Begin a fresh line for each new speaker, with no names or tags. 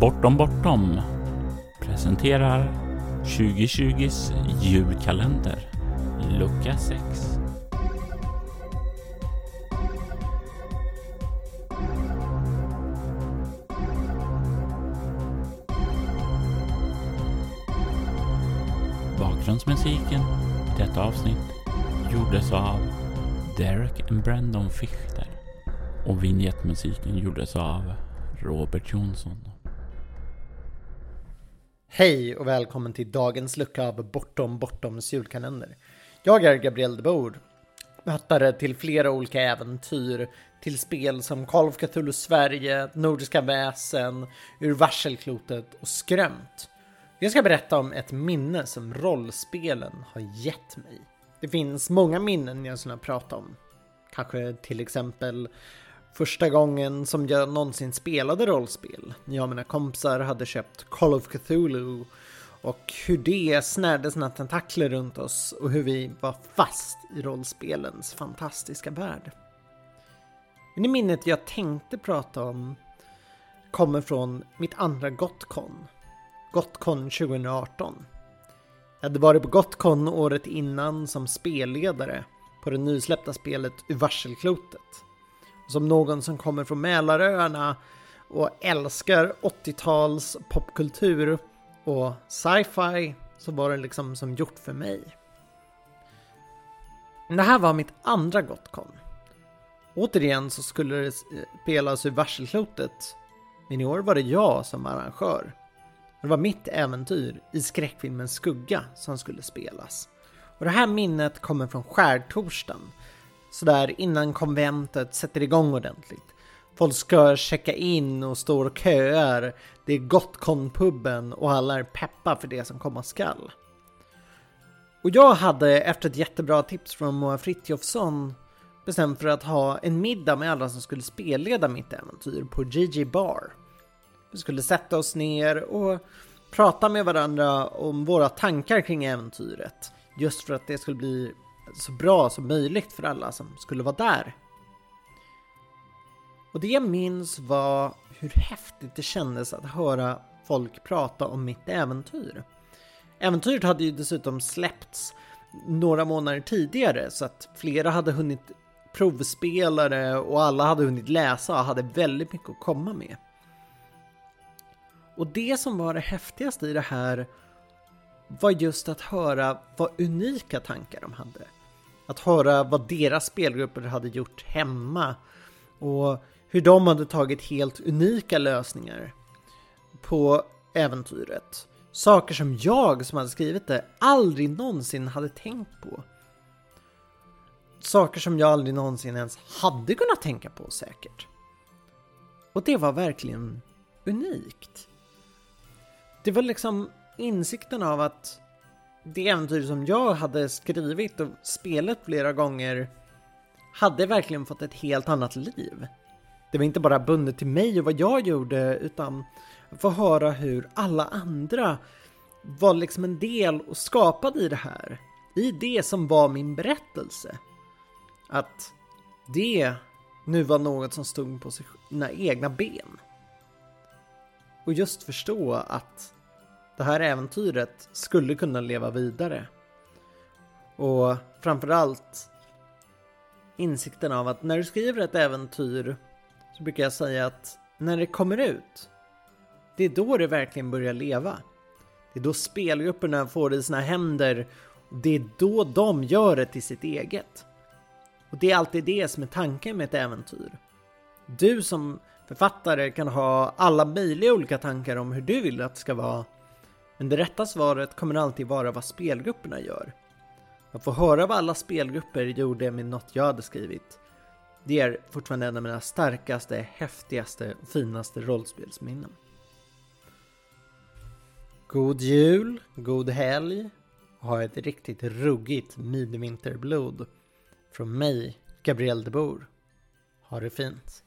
Bortom Bortom presenterar 2020s julkalender, lucka 6. Bakgrundsmusiken i detta avsnitt gjordes av Derek and Brandon Fichter och vignettmusiken gjordes av Robert Jonsson.
Hej och välkommen till dagens lucka av Bortom Bortoms julkalender. Jag är Gabriel de Boer, författare till flera olika äventyr, till spel som Call of Cthulhu Sverige, Nordiska väsen, Ur varselklotet och Skrömt. Jag ska berätta om ett minne som rollspelen har gett mig. Det finns många minnen jag skulle prata om. Kanske till exempel Första gången som jag någonsin spelade rollspel. Jag och mina kompisar hade köpt Call of Cthulhu och hur det snärde sina tentakler runt oss och hur vi var fast i rollspelens fantastiska värld. Men det minnet jag tänkte prata om kommer från mitt andra Gotcon. Gotcon 2018. Jag hade varit på Gotcon året innan som spelledare på det nysläppta spelet Ur varselklotet. Som någon som kommer från Mälaröarna och älskar 80-tals popkultur och sci-fi så var det liksom som gjort för mig. Det här var mitt andra Gotcon. Återigen så skulle det spelas ur varselklotet. Men i år var det jag som arrangör. Det var mitt äventyr i skräckfilmen Skugga som skulle spelas. Och det här minnet kommer från skärtorsdagen sådär innan konventet sätter igång ordentligt. Folk ska checka in och står och köar. Det är Gotcon-puben och alla är peppa för det som komma skall. Och jag hade efter ett jättebra tips från Moa Frithiofsson bestämt för att ha en middag med alla som skulle spelleda mitt äventyr på GG Bar. Vi skulle sätta oss ner och prata med varandra om våra tankar kring äventyret. Just för att det skulle bli så bra som möjligt för alla som skulle vara där. Och det jag minns var hur häftigt det kändes att höra folk prata om mitt äventyr. Äventyret hade ju dessutom släppts några månader tidigare så att flera hade hunnit provspelare och alla hade hunnit läsa och hade väldigt mycket att komma med. Och det som var det häftigaste i det här var just att höra vad unika tankar de hade. Att höra vad deras spelgrupper hade gjort hemma och hur de hade tagit helt unika lösningar på äventyret. Saker som jag som hade skrivit det aldrig någonsin hade tänkt på. Saker som jag aldrig någonsin ens hade kunnat tänka på säkert. Och det var verkligen unikt. Det var liksom insikten av att det äventyr som jag hade skrivit och spelat flera gånger hade verkligen fått ett helt annat liv. Det var inte bara bundet till mig och vad jag gjorde utan få höra hur alla andra var liksom en del och skapade i det här. I det som var min berättelse. Att det nu var något som stod på sina egna ben. Och just förstå att det här äventyret skulle kunna leva vidare. Och framförallt insikten av att när du skriver ett äventyr så brukar jag säga att när det kommer ut, det är då det verkligen börjar leva. Det är då spelgrupperna får det i sina händer och det är då de gör det till sitt eget. Och det är alltid det som är tanken med ett äventyr. Du som författare kan ha alla möjliga olika tankar om hur du vill att det ska vara men det rätta svaret kommer alltid vara vad spelgrupperna gör. Att få höra vad alla spelgrupper gjorde med något jag hade skrivit, det är fortfarande en av mina starkaste, häftigaste och finaste rollspelsminnen. God jul, god helg och ha ett riktigt ruggigt midvinterblod. Från mig, Gabriel de Boer. Ha det fint.